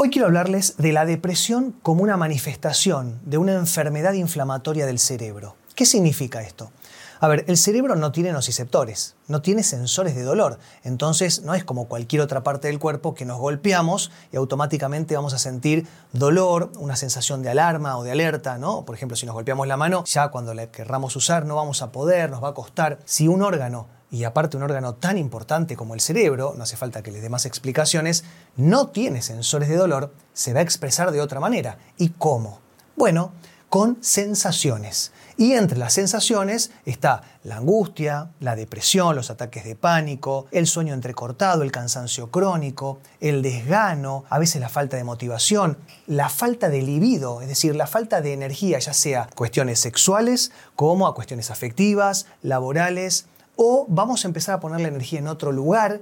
Hoy quiero hablarles de la depresión como una manifestación de una enfermedad inflamatoria del cerebro. ¿Qué significa esto? A ver, el cerebro no tiene nociceptores, no tiene sensores de dolor, entonces no es como cualquier otra parte del cuerpo que nos golpeamos y automáticamente vamos a sentir dolor, una sensación de alarma o de alerta, ¿no? Por ejemplo, si nos golpeamos la mano, ya cuando la querramos usar no vamos a poder, nos va a costar. Si un órgano y aparte un órgano tan importante como el cerebro, no hace falta que les dé más explicaciones, no tiene sensores de dolor, se va a expresar de otra manera. ¿Y cómo? Bueno, con sensaciones. Y entre las sensaciones está la angustia, la depresión, los ataques de pánico, el sueño entrecortado, el cansancio crónico, el desgano, a veces la falta de motivación, la falta de libido, es decir, la falta de energía, ya sea cuestiones sexuales como a cuestiones afectivas, laborales, o vamos a empezar a poner la energía en otro lugar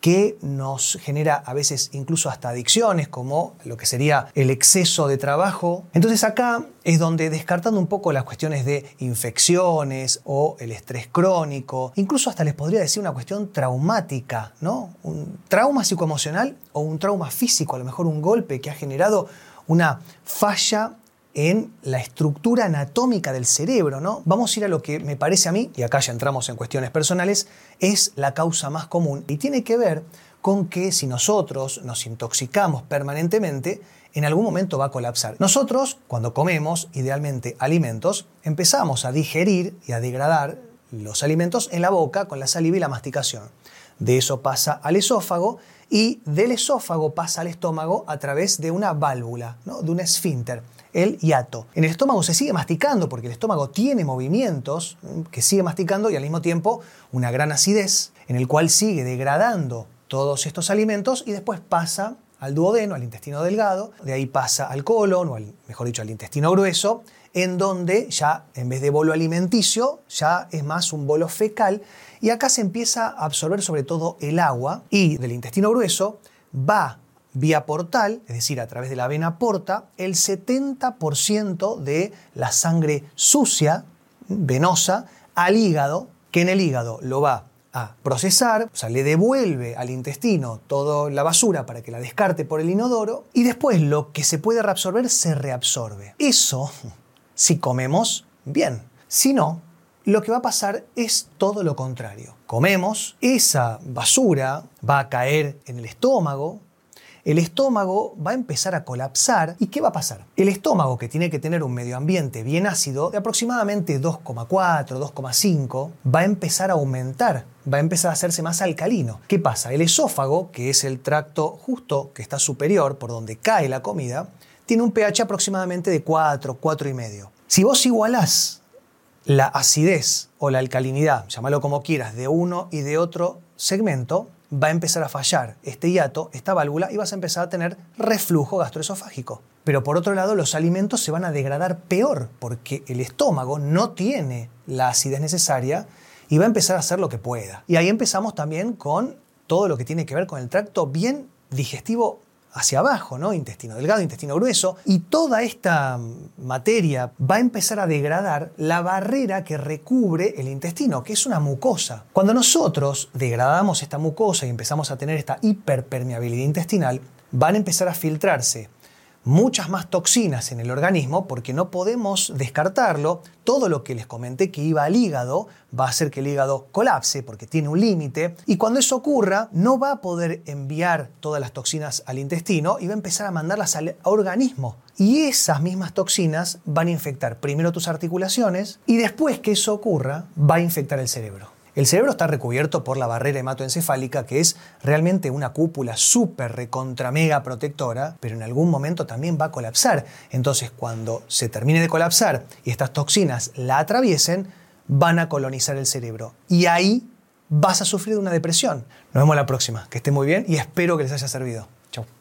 que nos genera a veces incluso hasta adicciones, como lo que sería el exceso de trabajo. Entonces acá es donde descartando un poco las cuestiones de infecciones o el estrés crónico, incluso hasta les podría decir una cuestión traumática, ¿no? Un trauma psicoemocional o un trauma físico, a lo mejor un golpe que ha generado una falla en la estructura anatómica del cerebro, ¿no? Vamos a ir a lo que me parece a mí, y acá ya entramos en cuestiones personales, es la causa más común y tiene que ver con que si nosotros nos intoxicamos permanentemente, en algún momento va a colapsar. Nosotros, cuando comemos, idealmente alimentos, empezamos a digerir y a degradar los alimentos en la boca con la saliva y la masticación. De eso pasa al esófago y del esófago pasa al estómago a través de una válvula, ¿no? de un esfínter el hiato. En el estómago se sigue masticando porque el estómago tiene movimientos que sigue masticando y al mismo tiempo una gran acidez en el cual sigue degradando todos estos alimentos y después pasa al duodeno, al intestino delgado, de ahí pasa al colon, o mejor dicho, al intestino grueso, en donde ya en vez de bolo alimenticio, ya es más un bolo fecal, y acá se empieza a absorber sobre todo el agua, y del intestino grueso va vía portal, es decir, a través de la vena porta, el 70% de la sangre sucia, venosa, al hígado, que en el hígado lo va a procesar, o sea, le devuelve al intestino toda la basura para que la descarte por el inodoro, y después lo que se puede reabsorber se reabsorbe. Eso si comemos bien. Si no, lo que va a pasar es todo lo contrario. Comemos, esa basura va a caer en el estómago, el estómago va a empezar a colapsar. ¿Y qué va a pasar? El estómago, que tiene que tener un medio ambiente bien ácido, de aproximadamente 2,4, 2,5, va a empezar a aumentar, va a empezar a hacerse más alcalino. ¿Qué pasa? El esófago, que es el tracto justo que está superior, por donde cae la comida, tiene un pH aproximadamente de 4, 4,5. Si vos igualás la acidez o la alcalinidad, llámalo como quieras, de uno y de otro segmento, va a empezar a fallar este hiato, esta válvula, y vas a empezar a tener reflujo gastroesofágico. Pero por otro lado, los alimentos se van a degradar peor, porque el estómago no tiene la acidez necesaria y va a empezar a hacer lo que pueda. Y ahí empezamos también con todo lo que tiene que ver con el tracto bien digestivo hacia abajo, ¿no? Intestino delgado, intestino grueso, y toda esta materia va a empezar a degradar la barrera que recubre el intestino, que es una mucosa. Cuando nosotros degradamos esta mucosa y empezamos a tener esta hiperpermeabilidad intestinal, van a empezar a filtrarse muchas más toxinas en el organismo porque no podemos descartarlo. Todo lo que les comenté que iba al hígado va a hacer que el hígado colapse porque tiene un límite y cuando eso ocurra no va a poder enviar todas las toxinas al intestino y va a empezar a mandarlas al organismo. Y esas mismas toxinas van a infectar primero tus articulaciones y después que eso ocurra va a infectar el cerebro. El cerebro está recubierto por la barrera hematoencefálica, que es realmente una cúpula súper recontra mega protectora, pero en algún momento también va a colapsar. Entonces, cuando se termine de colapsar y estas toxinas la atraviesen, van a colonizar el cerebro. Y ahí vas a sufrir una depresión. Nos vemos la próxima. Que esté muy bien y espero que les haya servido. Chau.